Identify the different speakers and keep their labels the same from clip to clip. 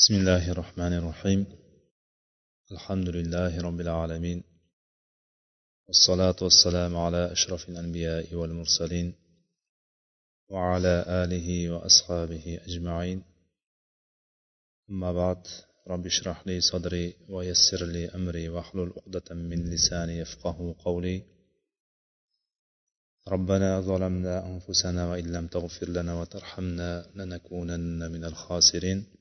Speaker 1: بسم الله الرحمن الرحيم. الحمد لله رب العالمين. والصلاة والسلام على أشرف الأنبياء والمرسلين وعلى آله وأصحابه أجمعين. أما بعد رب اشرح لي صدري ويسر لي أمري واحلل عقدة من لساني يفقه قولي. ربنا ظلمنا أنفسنا وإن لم تغفر لنا وترحمنا لنكونن من الخاسرين.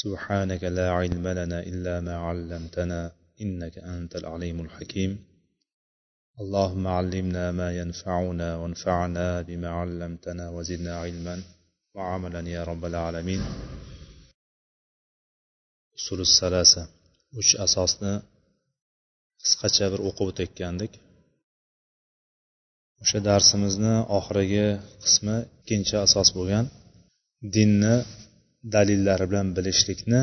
Speaker 1: سبحانك لا علم لنا إلا ما علمتنا إنك أنت العليم الحكيم اللهم علمنا ما ينفعنا وانفعنا بما علمتنا وزدنا علما وعملا يا رب العالمين usul salasa uch asosni qisqacha bir o'qib o'tayotgandik o'sha darsimizni oxirgi qismi ikkinchi asos bo'lgan dinni dalillari bilan bilishlikni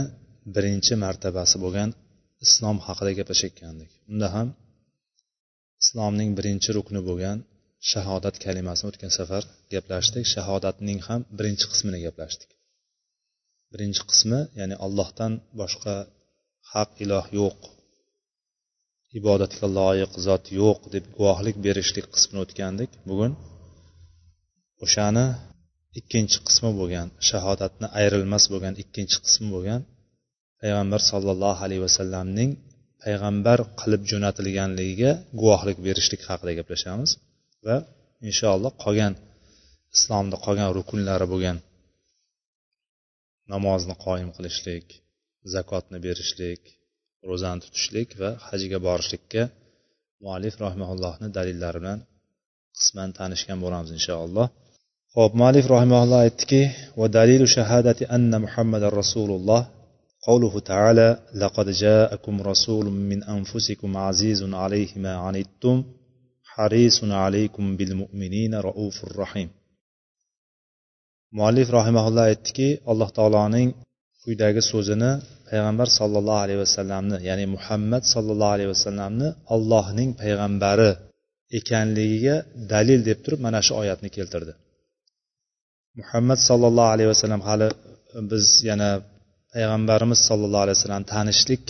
Speaker 1: birinchi martabasi bo'lgan islom haqida gaplashayotgandik. Unda ham islomning birinchi rukni bo'lgan shahodat kalimasini o'tgan safar gaplashdik. Shahodatning ham birinchi qismini gaplashdik. Birinchi qismi ya'ni allohdan boshqa haq iloh yo'q ibodatga loyiq zot yo'q deb guvohlik berishlik qismini o'tgandik. Bugun o'shani ikkinchi qismi bo'lgan shahodatni ayrilmas bo'lgan ikkinchi qismi bo'lgan payg'ambar sollallohu alayhi vasallamning payg'ambar qilib jo'natilganligiga guvohlik berishlik haqida gaplashamiz va inshaalloh qolgan islomni qolgan rukunlari bo'lgan namozni qoyim qilishlik zakotni berishlik ro'zani tutishlik va hajga borishlikka muallif rahimaullohni dalillari bilan qisman tanishgan bo'lamiz inshaalloh. ho'p muallif rahimaulloh aytdiki va dalilu shahadati anna muhammadar rasululloh قوله تعالى لقد جاءكم رسول من أنفسكم عزيز عليه ما عنتم حريص عليكم بالمؤمنين رؤوف رحيم muallif rahimaulloh aytdiki alloh taoloning quyidagi so'zini payg'ambar sollallohu alayhi vasallamni ya'ni muhammad sollallohu alayhi vasallamni allohning payg'ambari ekanligiga dalil deb turib mana shu oyatni keltirdi Muhammad sollallohu alayhi vasallam hali e, biz yana payg'ambarimiz sollallohu alayhi vasallam tanishlik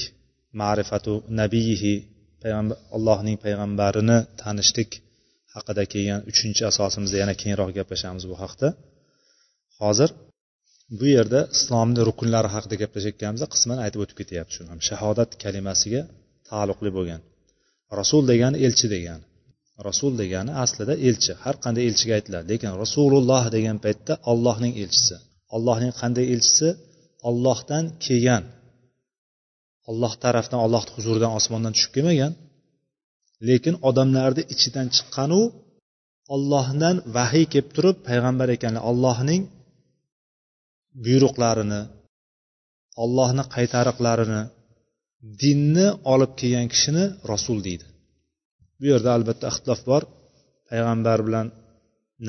Speaker 1: ma'rifatu nabiyihi payg'ambar allohning payg'ambarini tanishlik haqida kelgan uchinchi asosimizda yana keyinroq gaplashamiz bu haqda. Hozir bu yerda islomni rukunlari haqida gaplashayotganimizda qisman aytib o'tib ketyapti shuni ham. Shahodat kalimasiga taalluqli bo'lgan. Rasul degani elchi degani. Rasul degani aslida elchi. Har qanday elchiga aytiladi lekin rasululloh degan paytda ollohning elchisi. Ollohning qanday elchisi? Ollohdan kelgan. Olloh tarafdan ollohni huzuridan osmondan tushib kelmagan. Lekin odamlarni ichidan chiqqanu ollohdan vahiy kelib turib payg'ambar ekanlar. Ollohning buyruqlarini ollohni qaytariqlarini dinni olib kelgan kishini rasul deydi. Bu yerda albatta ixtilof bor. Payg'ambar bilan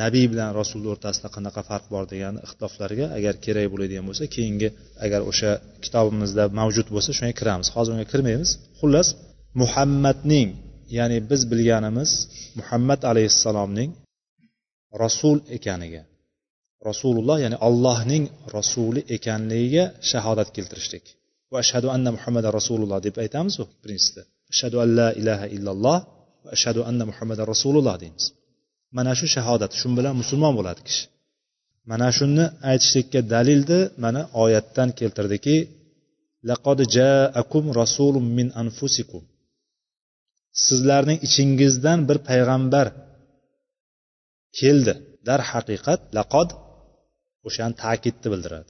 Speaker 1: nabiy bilan rasulni o'rtasida qanaqa farq bor degan ixtiloflarga agar kerak bo'ladigan bo'lsa keyingi agar o'sha kitobimizda mavjud bo'lsa shunga kiramiz. Hozir unga kirmaymiz. Xullas muhammadning ya'ni biz bilganimiz muhammad alayhissalomning rasul ekaniga rasululloh ya'ni allohning rasuli ekanligiga shahodat keltirishlik. Va ashhadu anna muhammada rasululloh deb aytamizu birinchisida ashhadu an la ilaha illalloh ashhadu anna muhammadan rasululloh deymiz. Mana shu shahodat shu bilan musulmon bo'ladi kishi. Mana shuni aytishlikka dalilni mana oyatdan keltirdiki laqod jaakum rasulun min anfusikum. Sizlarning ichingizdan bir payg'ambar keldi. Darhaqiqat laqod o'shani ta'kidni bildiradi.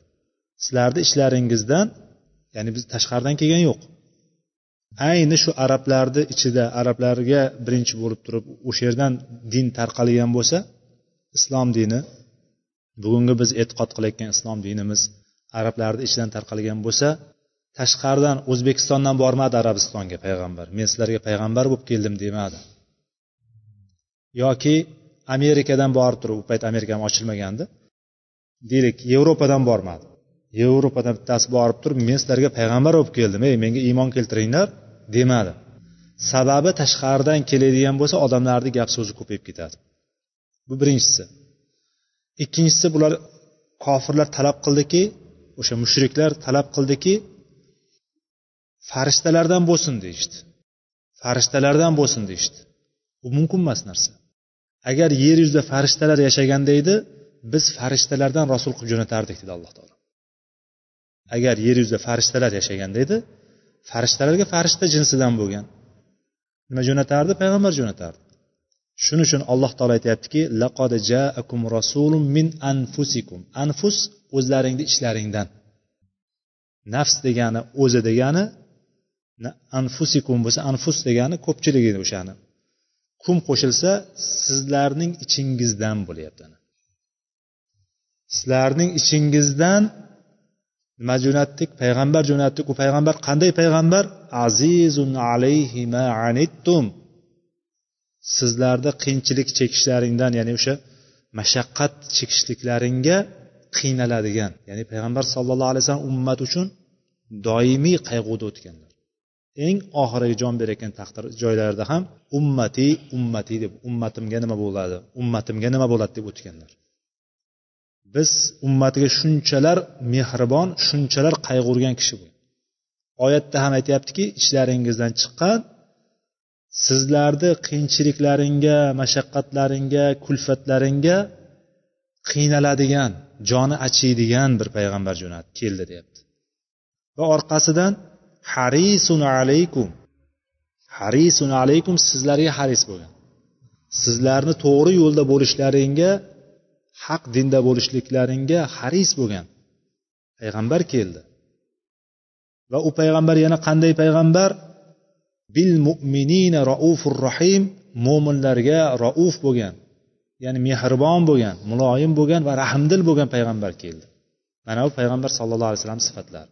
Speaker 1: Sizlarni ichlaringizdan ya'ni biz tashqaridan kelgan yo'q. Ayni shu arablarni ichida arablarga birinchi bo'lib turib o'sha yerdan din tarqalgan bo'lsa islom dini bugungi biz e'tiqod qilayotgan islom dinimiz arablarni ichidan tarqalgan bo'lsa tashqaridan o'zbekistondan bormadi arabistonga payg'ambar. Men sizlarga payg'ambar bo'lib keldim demadi. Yoki amerikadan borib turib u payt amerika ham ochilmagandi. Deylik yevropadan bormadi. Yevropadan bittasi borib turib men sizlarga payg'ambar bo'lib keldim. Ey menga iymon keltiringlar. Demadi. Sababi tashqaridan keladigan bo'lsa odamlarni gap so'zi ko'payib ketadi. Bu birinchisi. Ikkinchisi bular kofirlar talab qildiki o'sha mushriklar talab qildiki farishtalardan bo'lsin deyishdi. Farishtalardan bo'lsin deyishdi. Bu mumkin emas narsa. Agar yer yuzida farishtalar yashaganda edi biz farishtalardan rasul qilib jo'natardik dedi alloh taolo. Agar yer yuzida farishtalar yashaganda edi farishtalarga farishta jinsidan bo'lgan. Nima jo'natardi? Payg'ambar jo'natardi. Shuning uchun alloh taolo aytyaptiki laqad jaakum rasulun min anfusikum. Anfus o'zlaringni ichlaringdan nafs degani o'zi degani anfusikum bo'lsa anfus degani ko'pchiligi o'shani. Kum qo'shilsa sizlarning ichingizdan bo'lyapti sizlarning ichingizdan nima jo'natdik? Payg'ambar jo'natdik. U payg'ambar qanday payg'ambar? Azizun alayhi ma anittum. Sizlarni qiyinchilik chekishlaringdan ya'ni o'sha mashaqqat chekishliklaringga qiynaladigan ya'ni payg'ambar sallallohu alayhi vasallam ummat uchun doimiy qayg'uda o'tganlar. Eng oxirgi jon berayotgan taqdir joylarida ham ummati ummati deb ummatimga nima bo'ladi? Ummatimga nima bo'ladi deb o'tganlar. Biz ummatiga shunchalar mehribon shunchalar qayg'urgan kishi bu oyatda ham aytyaptiki ichlaringizdan chiqqan sizlarni qiyinchiliklaringga mashaqqatlaringga kulfatlaringga qiynaladigan joni achiydigan bir payg'ambar jo'natib keldi deyapti. Va orqasidan harisun alaykum. Harisun alaykum sizlarga haris bo'lgan. Sizlarni to'g'ri yo'lda bo'lishlaringga haq dinda bo'lishliklaringga haris bo'lgan payg'ambar keldi. Va u payg'ambar yana qanday payg'ambar? Bil mu'minina raufur rahim mo'minlarga rauf bo'lgan ya'ni mehribon bo'lgan muloyim bo'lgan va rahmdil bo'lgan payg'ambar keldi. Mana bu payg'ambar sallallohu alayhi vasallam sifatlari.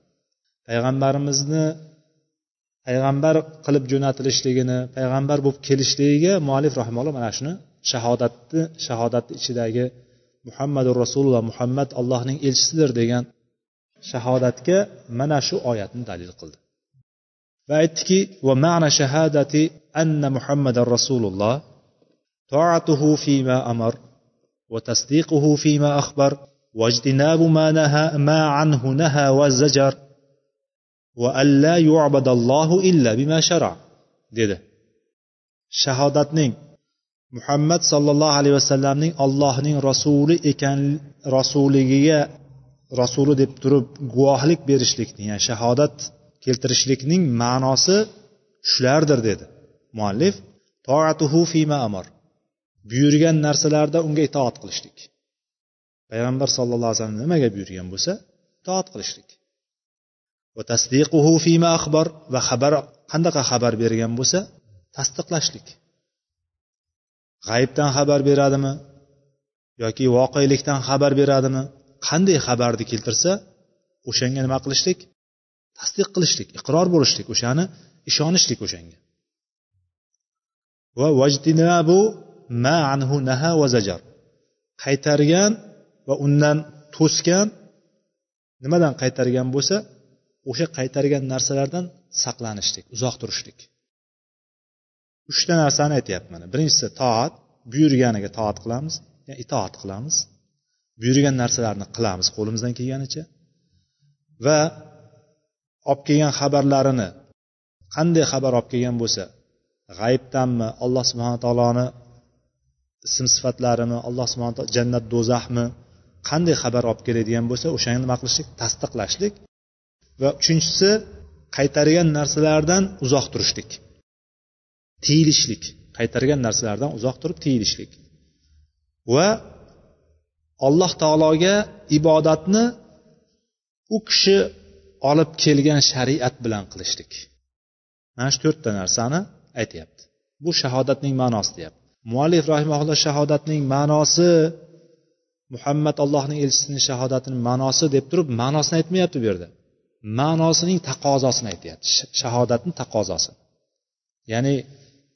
Speaker 1: Payg'ambarimizni payg'ambar qilib jo'natilishligini payg'ambar bo'lib kelishligiga muallif rahimalloh mana shuni shahodatni shahodatni ichidagi muhammadu rasululloh muhammad allohning elchisidir degan shahodatga mana shu oyatni dalil qildi va aytdiki va ma'na shahadati anna muhammadan rasululloh toatuhu fima amar va tasdiquhu fima akhbar واجتناب ما نهى ما عنه نهى والزجر وأن لا يعبد الله إلا بما شرع dedi shahodatning muhammad sollallohu alayhi vasallamning allohning rasuli ekan rasuligiga rasuli deb turib guvohlik berishlikni ya'ni shahodat keltirishlikning ma'nosi shulardir dedi muallif. Toatuhu fima amar. Buyurgan narsalarda unga itoat qilishlik. Payg'ambar sallallohu alayhi vasallam nimaga buyurgan bo'lsa itoat qilishlik. Va tasdiquhu fima axbar va xabar qanaqa xabar bergan bo'lsa tasdiqlashlik. G'ayibdan xabar beradimi? Yoki voqelikdan xabar beradimi? Qanday xabarni keltirsa o'shanga nima qilishlik? Tasdiq qilishlik iqror bo'lishlik o'shani ishonishlik o'shanga. Va vajdinabu ma anhu naha va zajar. Qaytargan va undan to'sgan nimadan qaytargan bo'lsa o'sha qaytargan narsalardan saqlanishlik uzoq turishlik. Uchta narsani aytyapti mana. Birinchisi toat buyurganiga toat qilamiz yani itoat qilamiz. Buyurgan narsalarni qilamiz qo'limizdan kelganicha. Va olib kelgan xabarlarini qanday xabar olib kelgan bo'lsa g'ayibdanmi alloh subhana taoloni ism sifatlarimi alloh subhana taolo jannat do'zaxmi qanday xabar olib keladigan bo'lsa o'shani nima qilishlik tasdiqlashlik. Va uchinchisi qaytargan narsalardan uzoq turishlik. Tiyilishlik qaytargan narsalardan uzoq turib tiyilishlik. Va alloh taologa ibodatni u kishi olib kelgan shariat bilan qilishlik. Mana shu to'rtta narsani aytyapti. Bu shahodatning ma'nosi deyapti. Muallif rahimaulloh shahodatning ma'nosi muhammad allohning elchisining shahodatining ma'nosi deb turib ma'nosini aytmayapti bu yerda. Ma'nosining taqozosini aytyapti shahodatni taqozosi. Ya'ni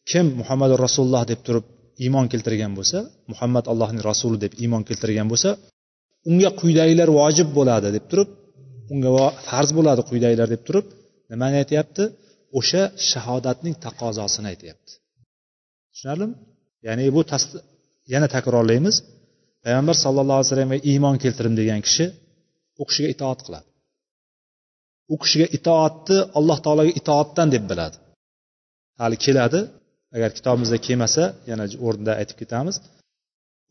Speaker 1: kim muhammad rasululloh deb turib iymon keltirgan bo'lsa muhammad allohning rasuli deb iymon keltirgan bo'lsa unga quyidagilar vojib bo'ladi deb turib unga farz bo'ladi quyidagilar deb turib nimani aytyapti? O'sha shahodatning taqozosini aytyapti. Tushunarlimi? Ya'ni bu yana takrorlaymiz. Payg'ambar sallallohu alayhi vasallamga iymon keltirdim degan kishi u kishiga itoat qiladi. U kishiga itoatni alloh taologa itoatdan deb biladi. Hali keladi agar kitobimizda kelmasa yana o'rnida aytib ketamiz.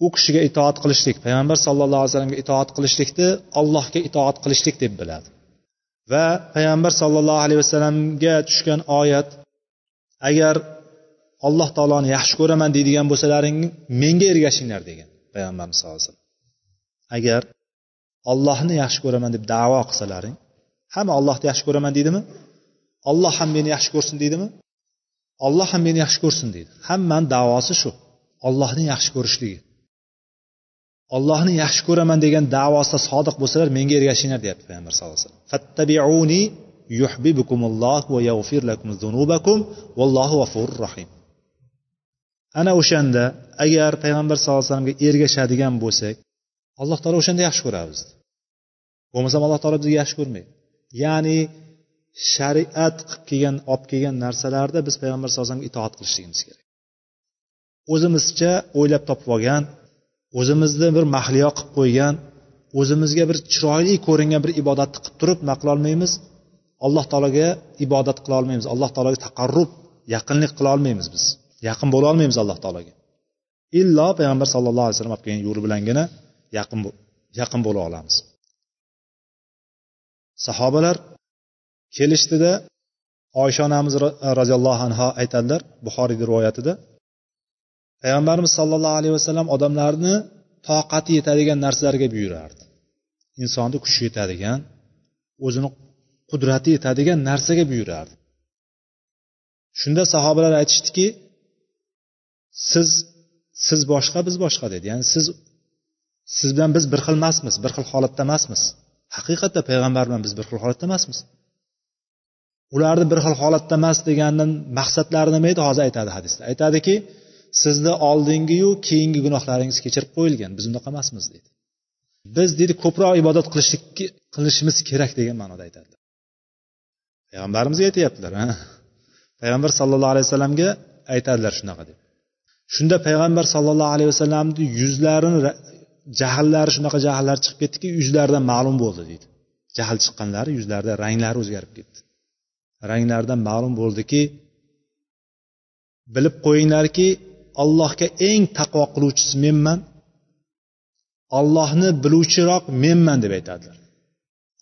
Speaker 1: U kishiga itoat qilishlik payg'ambar sallallohu alayhi vasallamga itoat qilishlikni allohga itoat qilishlik deb biladi. Va payg'ambar sollallohu alayhi vasallamga tushgan oyat agar alloh taoloni yaxshi ko'raman deydigan bo'lsalaring menga ergashinglar degan payg'ambarimiz sallallohu alayhi vasallam. Agar ollohni yaxshi ko'raman deb davo qilsalaring hamma ollohni yaxshi ko'raman deydimi? Olloh ham meni yaxshi ko'rsin deydimi? Olloh ham meni yaxshi ko'rsin deydi. Hammani davosi shu. Ollohni yaxshi ko'rishligi ollohni yaxshi ko'raman degan davosida sodiq bo'lsalar menga ergashinglar deyapti payg'ambar sallallohu alayhi vasallam. Fattabiuni yuhibbukumulloh va yaghfir lakum zunubakum vallohu g'afurur rahim. Ana o'shanda agar payg'ambar sallallohu alayhi vasallamga ergashadigan bo'lsak alloh taolo o'shanda yaxshi ko'radi bizni bo'lmasam alloh taolo bizni yaxshi ko'rmaydi. Ya'ni shariat qilib kelgan olib kelgan narsalarda biz payg'ambar sallallohu alayhi vasallamga itoat qilishligimiz kerak. O'zimizcha o'ylab topib olgan o'zimizni bir mahliyo qilib qo'ygan o'zimizga bir chiroyli ko'ringan bir ibodatni qilib turib nima qilolmaymiz alloh taologa ibodat qila olmaymiz alloh taologa taqarrub yaqinlik qila olmaymiz biz yaqin bo'la olmaymiz alloh taologa. Illo payg'ambar sallallohu alayhi vasallam olib kelgan yo'li bilangina yaqin yaqin bo'la olamiz. Sahobalar kelishdida oysha onamiz roziyallohu anhu aytadilar buxoriyni rivoyatida. Payg'ambarimiz sollallohu alayhi vasallam odamlarni toqati yetadigan narsalarga buyurardi. Insonni kuchi yetadigan o'zini qudrati yetadigan narsaga buyurardi. Shunda sahobalar aytishdiki siz siz boshqa biz boshqa dedi. Ya'ni siz siz bilan biz bir xil emasmiz bir xil holatda emasmiz. Haqiqatda payg'ambar bilan biz bir xil holatda emasmiz. Ularni bir xil holatda emas degandan maqsadlari nima edi hozir aytadi hadisda. Aytadiki sizni oldingiyu keyingi gunohlaringiz kechirib qo'yilgan biz unaqa emasmiz deydi. Biz deydi ko'proq ibodat qilishlik qilishimiz kerak degan ma'noda aytadilar payg'ambarimizga aytyaptilar payg'ambar sallallohu alayhi vasallamga aytadilar shunaqa deb. Shunda payg'ambar sallallohu alayhi vasallamni yuzlarini jahllari shunaqa jahllari chiqib ketdiki yuzlaridan ma'lum bo'ldi deydi. Jahl chiqqanlari yuzlarida ranglari o'zgarib ketdi. Ranglaridan ma'lum bo'ldiki bilib qo'yinglarki allohga eng taqvo qiluvchisi menman. Ollohni biluvchiroq menman deb aytadilar.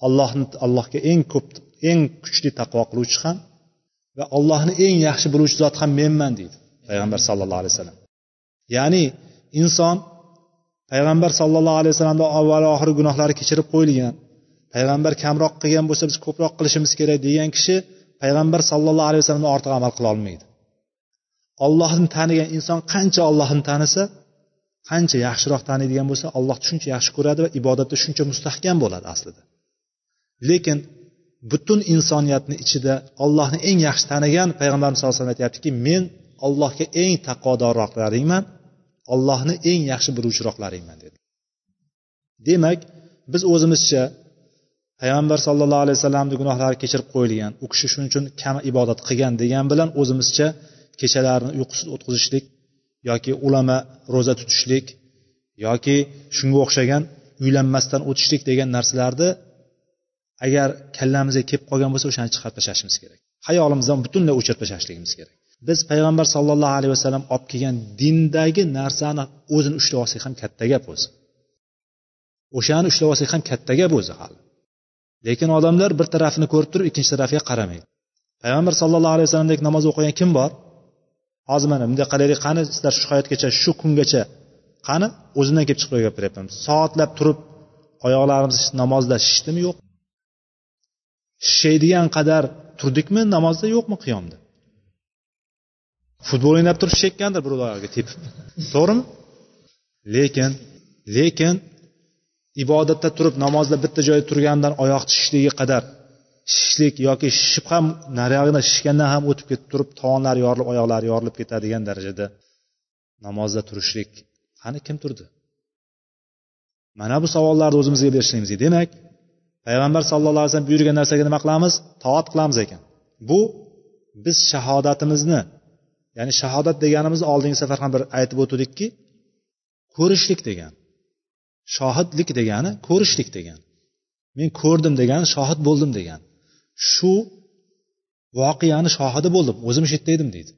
Speaker 1: Allohni allohga eng ko'p eng kuchli taqvo qiluvchi ham va allohni eng yaxshi biluvchi zot ham menman deydi payg'ambar sallallohu alayhi vasallam. Ya'ni inson payg'ambar sallallohu alayhi vasallamni avval oxiri gunohlari kechirib qo'yilgan payg'ambar kamroq qilgan bo'lsa biz ko'proq qilishimiz kerak degan kishi payg'ambar sallallohu alayhi vasallamdan ortiq amal qila olmaydi. Ollohni tanigan inson qancha ollohni tanisa qancha yaxshiroq taniydigan bo'lsa allohni shuncha yaxshi ko'radi va ibodatda shuncha mustahkam bo'ladi aslida. Lekin butun insoniyatni ichida ollohni eng yaxshi tanigan payg'ambarimiz sallallohu alayhi vasallam aytyaptiki men ollohga eng taqvodorroqlaringman ollohni eng yaxshi biluvchiroqlaringman dedi. Demak biz o'zimizcha payg'ambar sallallohu alayhi vasallamni gunohlari kechirib qo'yilgan u kishi shuning uchun kam ibodat qilgan degan bilan o'zimizcha kechalarni uyqusiz o'tkazishlik yoki ulama ro'za tutishlik yoki shunga o'xshagan uylanmasdan o'tishlik degan narsalarni agar kallamizga kelib qolgan bo'lsa o'shani chiqarib tashlashimiz kerak. Hayolimizdan butunlay o'chirib tashlashligimiz kerak. Biz payg'ambar sollallohu alayhi vasallam olib kelgan dindagi narsani o'zini ushlab olsak ham katta gap o'zi. O'shani ushlab olsak ham katta gap o'zi hali. Lekin odamlar bir tarafini ko'rib turib ikkinchi tarafiga qaramaydi. Payg'ambar sallallohu alayhi vasallamdek namoz o'qigan kim bor? Hozir mana bunday qilaylik qani sizlar shu hayotgacha shu kungacha qani o'zimdan kelib chiqib gapiryapman soatlab turib oyoqlarimiz namozda shishdimi yo'q shishaydigan qadar turdikmi namozda yo'qmi qiyomda? Futbol o'ynab turib shishayotgandir birovlarga tepib. To'g'rimi? Lekin lekin ibodatda turib namozda bitta joyda turganidan oyoq shishishligi qadar shishlik yoki shishib ham nariyog'ini shishgandan ham o'tib ketib turib tovonlari yorilib oyoqlari yorilib ketadigan darajada namozda turishlik qani kim turdi? Mana bu savollarni o'zimizga berishligimiz demak payg'ambar sallallohu alayhi vasallam buyurgan narsaga nima qilamiz? Toat qilamiz ekan. Bu biz shahodatimizni ya'ni shahodat deganimizni oldingi safar ham bir aytib o'tdikki ko'rishlik degan. Shohidlik degani ko'rishlik degan. Men ko'rdim degani shohid bo'ldim degan. Shu voqeani shohidi bo'ldim o'zim shu yerda edim deydi.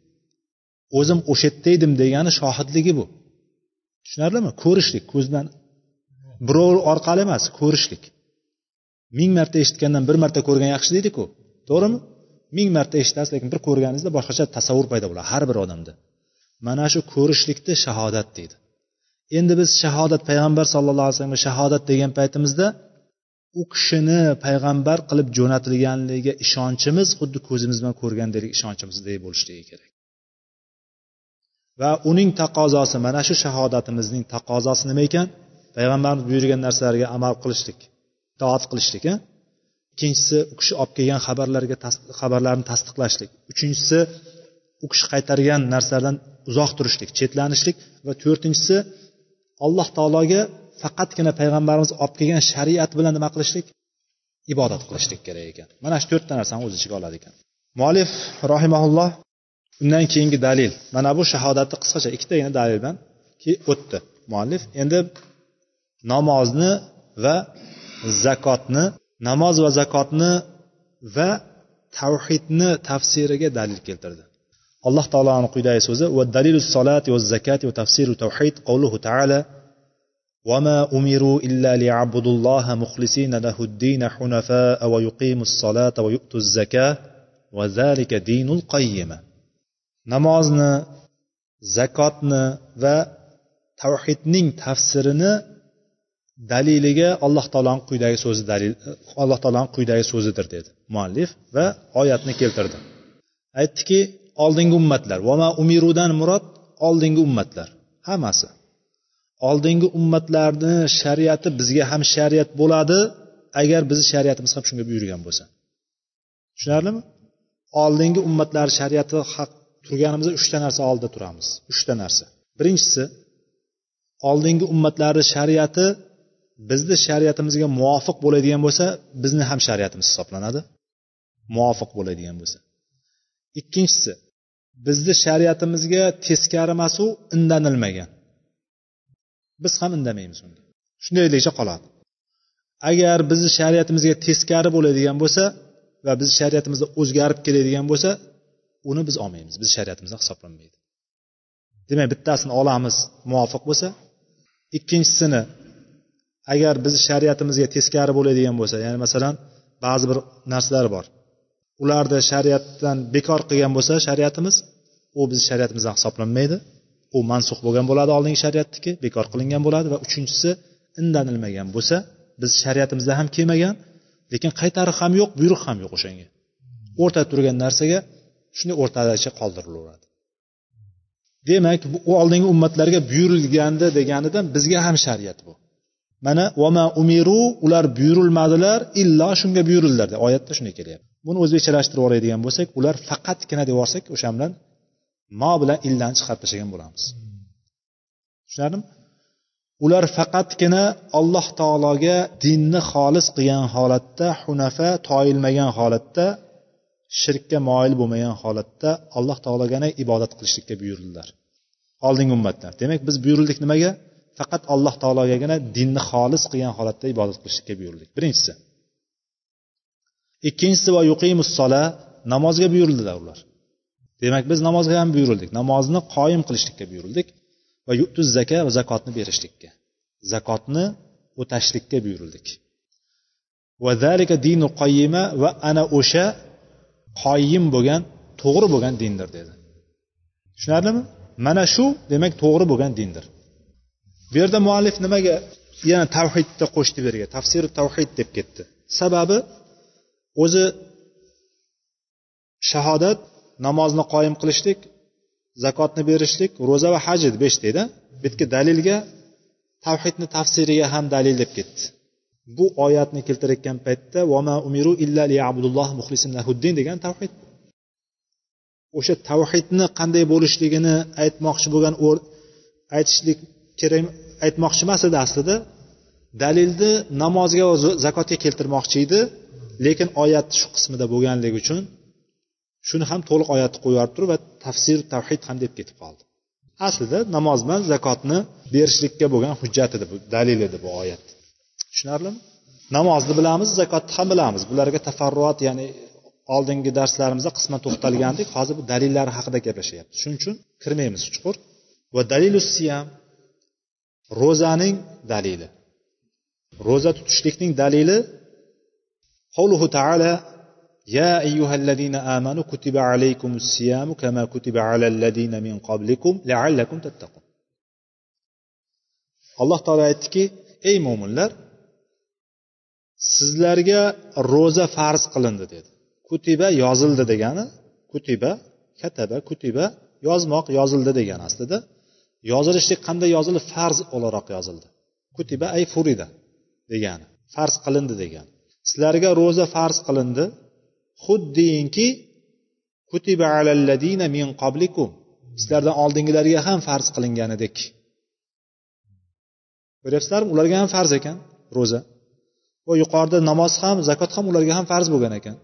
Speaker 1: O'zim o'sha yerda edim degani shohidligi bu. Tushunarlimi? Ko'rishlik ko'zdan birov orqali emas ko'rishlik. Ming marta eshitgandan bir marta ko'rgan yaxshi deydiku. To'g'rimi? Ming marta eshitasiz lekin bir ko'rganingizda boshqacha tasavvur paydo bo'ladi har bir odamda. Mana shu ko'rishlikni shahodat deydi. Endi biz shahodat payg'ambar sallallohu alayhi vasallamga shahodat degan paytimizda u kishini payg'ambar qilib jo'natilganligiga ishonchimiz xuddi ko'zimiz bilan ko'rgandek ishonchimizdek bo'lishligi kerak. Va uning taqozosi mana shu shahodatimizning taqozosi nima ekan? Payg'ambarimiz buyurgan narsalarga amal qilishlik itoat qilishlik ikkinchisi u kishi olib kelgan xabarlarga xabarlarni tasdiqlashlik. Uchinchisi u kishi qaytargan narsalardan uzoq turishlik chetlanishlik. Va to'rtinchisi alloh taologa faqatgina payg'ambarimiz olib kelgan shariat bilan nima qilishlik? Ibodat qilishlik kerak ekan. Mana shu to'rtta narsani o'z ichiga oladi ekan. Muallif rohimaulloh undan keyingi dalil. Mana bu shahodatni qisqacha ikkitagina dalil bilan o'tdi. Muallif endi namozni va zakotni namoz va zakotni va tavhidni tafsiriga dalil keltirdi. alloh taoloni quyidagi so'zi va dalilu solati va zakati va tafsiru tavhid qavluhu taala وما أمروا إلا ليعبدوا الله مخلصين له الدين حنفاء ويقيموا الصلاة ويؤتوا الزكاة وذلك دين القيمة namozni zakotni va tavhidning tafsirini daliliga alloh taoloni quyidagi so'zi dalil alloh taoloni quyidagi so'zidir dedi muallif va oyatni keltirdi aytdiki oldingi ummatlar. Vama umirudan murod oldingi ummatlar. Hammasi. Oldingi ummatlarni shariati bizga ham shariat bo'ladi agar bizni shariatimiz ham shunga buyurgan bo'lsa. Tushunarlimi? Oldingi ummatlar shariati haq turganimizda uchta narsa oldida turamiz. Uchta narsa. Birinchisi oldingi ummatlarni shariati bizni shariatimizga muvofiq bo'ladigan bo'lsa bizni ham shariatimiz hisoblanadi. Muvofiq bo'ladigan bo'lsa. Ikkinchisi bizni shariatimizga teskari emasu indanilmagan. Biz ham indamaymiz unga shundayligicha qoladi. Agar bizni shariatimizga teskari bo'ladigan bo'lsa va bizni shariatimizda o'zgarib keladigan bo'lsa uni biz olmaymiz. Bizni shariatimizda hisoblanmaydi. Demak bittasini olamiz muvofiq bo'lsa ikkinchisini agar bizni shariatimizga teskari bo'ladigan bo'lsa ya'ni masalan ba'zi bir narsalar bor. Ularni shariatdan bekor qilgan bo'lsa shariatimiz u bizni shariatimizdan hisoblanmaydi. U mansux bo'lgan bo'ladi oldingi shariatniki bekor qilingan bo'ladi va uchinchisi indanilmagan bo'lsa biz shariatimizda ham kelmagan lekin qaytariq ham yo'q buyruq ham yo'q o'shanga. O'rtada turgan narsaga shunday o'rtadacha qoldirilaveradi demak bu oldingi ummatlarga buyurilgandi deganidan bizga ham shariat bu. Mana vama umiru ular buyurilmadilar illo shunga buyurildilar oyatda shunday kelyapti. Buni o'zbekchalashtirib yuboradigan bo'lsak ular faqatgina deb yuborsak o'sha bilan mo bilan illani chiqarib tashlagan bo'lamiz. Tushunarlimi? Ular faqatgina alloh taologa dinni xolis qilgan holatda hunafa toyilmagan holatda shirkka moyil bo'lmagan holatda alloh taologagina ibodat qilishlikka buyurildilar oldingi ummatlar. Demak biz buyurildik nimaga? Faqat alloh taologagina dinni xolis qilgan holatda ibodat qilishlikka buyurildik birinchisi ikkinchisi va yuqimussola namozga buyurildilar ular. Demak biz namozga ham buyurildik. Namozni qoyim qilishlikka buyurildik va yutuz zaka va zakotni berishlikka. Zakotni o'tashlikka buyurildik. Va zalika dinu qoyima va ana o'sha qoyim bo'lgan to'g'ri bo'lgan dindir dedi. Tushunarlimi? Mana shu demak to'g'ri bo'lgan dindir. Bu yerda muallif nimaga yana tavhidni qo'shdi bu yerga tafsir tavhid deb ketdi. Sababi o'zi shahodat namozni qoyim qilishlik zakotni berishlik ro'za va haj edi beshtayda bu yerga dalilga tavhidni tafsiriga ham dalil deb ketdi. Bu oyatni keltirayotgan paytda vama umiru illa liyabudulloh muxlisin lahuddin degan tavhid. O'sha tavhidni qanday bo'lishligini aytmoqchi bo'lgan aytishlik kerak aytmoqchi emas edi aslida. Dalilni namozga va zakotga keltirmoqchi edi. Lekin oyat shu qismida bo'lganligi uchun shuni ham to'liq oyatni qo'yib yuborib turib va tafsir tavhid ham deb ketib qoldi. Aslida namoz bilan zakotni berishlikka bo'lgan hujjat edi bu dalil edi bu oyat. Tushunarlimi? Namozni bilamiz zakotni ham bilamiz. Bularga tafarruat ya'ni oldingi darslarimizda qisman to'xtalgandik hozir bu dalillar haqida gaplashyapmiz shuning uchun kirmaymiz chuqur. Va dalilu siyam ro'zaning dalili. Ro'za tutishlikning dalili qavluhu taala يا أيها الذين آمنوا كتب عليكم الصيام كما كتب على الذين من قبلكم لعلكم تتقون alloh taolo aytdiki ey mo'minlar sizlarga ro'za farz qilindi dedi kutiba yozildi degani kutiba kataba kutiba yozmoq yozildi degani aslida yozilishlik qanday yozildi farz o'laroq yozildi kutiba ay furida degani farz qilindi degani Sizlarga ro'za farz qilindi. Xuddiyinki kutiba alalladina min qablikum. Sizlardan oldingilarga ham farz qilinganidek. Ko'ryapsizlarmi ularga ham farz ekan ro'za. Va yuqorida namoz ham zakot ham ularga ham farz bo'lgan ekan.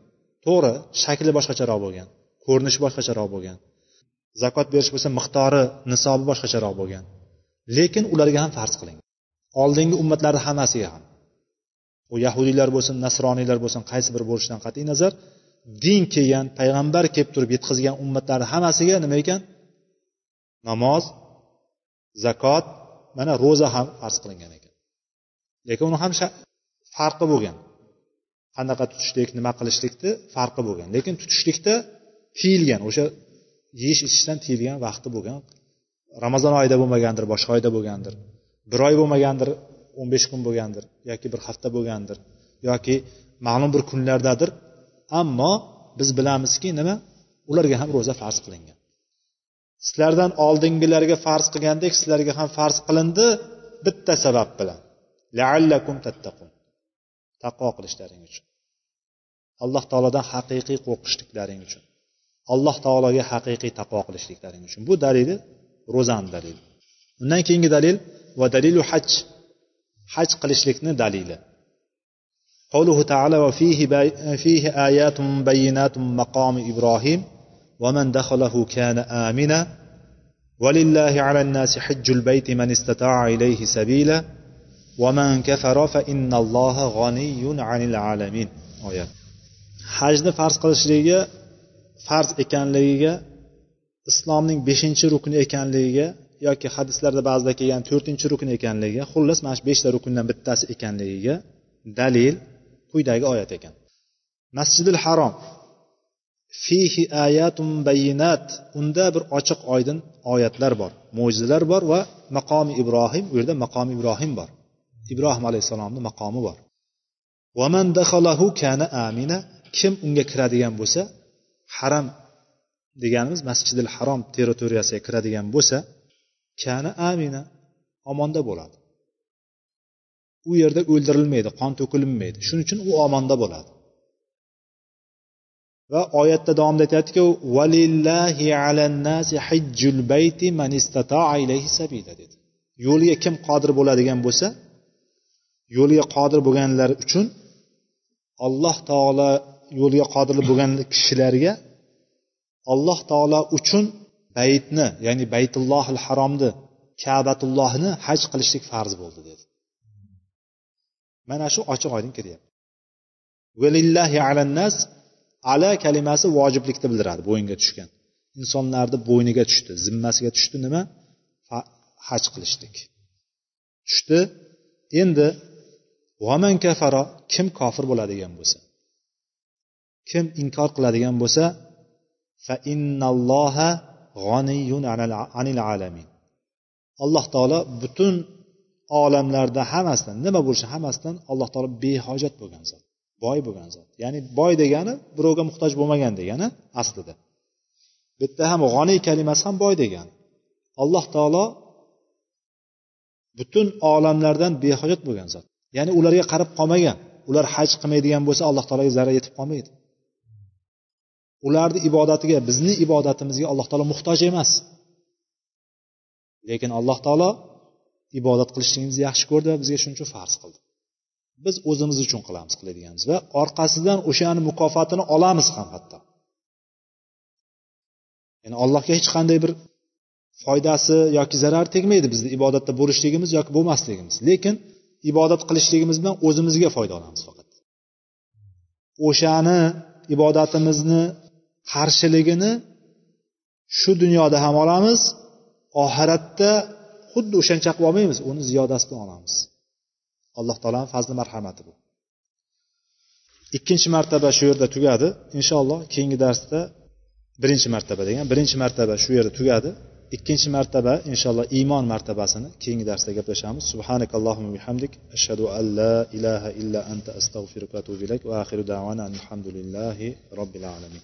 Speaker 1: To'g'ri shakli boshqacharoq bo'lgan ko'rinishi boshqacharoq bo'lgan zakot berish bo'lsa miqdori nisobi boshqacharoq bo'lgan. Lekin ularga ham farz qilingan. Oldingi ummatlarni hammasiga ham. U yahudiylar bo'lsin nasroniylar bo'lsin qaysi biri bo'lishidan qat'iy nazar din kelgan payg'ambar kelib turib yetkazgan ummatlarni hammasiga nima ekan? Namoz zakot mana ro'za ham farz qilingan ekan. Lekin uni ham farqi bo'lgan. Qanaqa tutishlik nima qilishlikni farqi bo'lgan. Lekin tutishlikda tiyilgan o'sha yeyish ichishdan tiyilgan vaqti bo'lgan. Ramazon oyida bo'lmagandir boshqa oyda bo'lgandir. Bir oy bo'lmagandir o'n besh kun bo'lgandir yoki bir hafta bo'lgandir yoki ma'lum bir kunlardadir. Ammo biz bilamizki nima? Ularga ham ro'za farz qilingan. Sizlardan oldingilarga farz qilgandek sizlarga ham farz qilindi bitta sabab bilan. Laallakum tattaqun. Taqvo qilishlaring uchun. Alloh taolodan haqiqiy qo'rqishliklaring uchun. Alloh taologa haqiqiy taqvo qilishliklaring uchun. Bu dalili ro'zani dalili undan keyingi dalil va dalilu haj haj qilishlikni dalili قوله تعالى وفيه فيه آيات بينات مقام إبراهيم ومن دخله كان آمنا ولله على الناس حج البيت من استطاع إليه سبيلا ومن كفر فإن الله غني عن العالمين oyat hajni farz qilishligiga farz ekanligiga islomning beshinchi rukni ekanligiga yoki hadislarda ba'zida kelgan to'rtinchi rukn ekanligiga xullas mana shu beshta rukundan bittasi ekanligiga dalil quyidagi oyat ekan. Masjidil harom. Fihi ayatun bayinat. Unda bir ochiq oydin oyatlar bor mo'jizalar bor va maqomi ibrohim u yerda maqomi ibrohim bor. Ibrohim alayhissalomni maqomi bor. Vaman daxalahu kana amina. Kim unga kiradigan bo'lsa haram deganimiz masjidil harom territoriyasiga kiradigan bo'lsa kana amina omonda bo'ladi. U yerda o'ldirilmaydi qon to'kilmaydi shuning uchun u omonda bo'ladi. Va oyatda davomida aytyaptiki valillahi alannasi hijjul bayti man istataa ilayhi sabila dedi. Yo'liga kim qodir bo'ladigan bo'lsa yo'liga qodir bo'lganlar uchun alloh taolo yo'liga qodir bo'lgan kishilarga alloh taolo uchun baytni ya'ni baytullohil haromni kabatullohni haj qilishlik farz bo'ldi dedi. Mana shu ochiq oydin kiryapti valillahi alannas ala kalimasi vojiblikni bildiradi bo'yinga tushgan. Insonlarni bo'yniga tushdi zimmasiga tushdi nima? Haj qilishlik. Tushdi endi vaman kafaro kim kofir bo'ladigan bo'lsa kim inkor qiladigan bo'lsa fa innalloha g'oniyun anil alamin. Alloh taolo butun olamlarda hammasidan nima bo'lsa hammasidan alloh taolo behojat bo'lgan zot boy bo'lgan zot. Ya'ni boy degani birovga muhtoj bo'lmagan degani aslida. Bu yerda ham g'oniy kalimasi ham boy degani. Alloh taolo butun olamlardan behojat bo'lgan zot. Ya'ni ularga qarab qolmagan ular haj qilmaydigan bo'lsa alloh taologa zarar yetib qolmaydi. Ularni ibodatiga bizni ibodatimizga alloh taolo muhtoj emas. Lekin alloh taolo ibodat qilishligimizni yaxshi ko'rdi va bizga shuning uchun farz qildi. Biz o'zimiz uchun qilamiz qiladiganimiz va orqasidan o'shani mukofotini olamiz ham hatto. Ya'ni allohga hech qanday bir foydasi yoki zarari tegmaydi bizni ibodatda bo'lishligimiz yoki bo'lmasligimiz. Lekin ibodat qilishligimiz bilan o'zimizga foyda olamiz faqat. O'shani ibodatimizni qarshiligini shu dunyoda ham olamiz oxiratda xuddi o'shancha qilib olmaymiz uni ziyodasidan olamiz. Alloh taoloni fazli marhamati bu. Ikkinchi martaba shu yerda tugadi inshaalloh keyingi darsda birinchi martaba degan birinchi martaba shu yerda tugadi ikkinchi martaba inshaalloh iymon martabasini keyingi darsda gaplashamiz. Subhanakallohumma bihamdik ashhadu an la ilaha illa anta astag'firuka va atubu ilayk va axiru davana alhamdulillahi robbil alamin.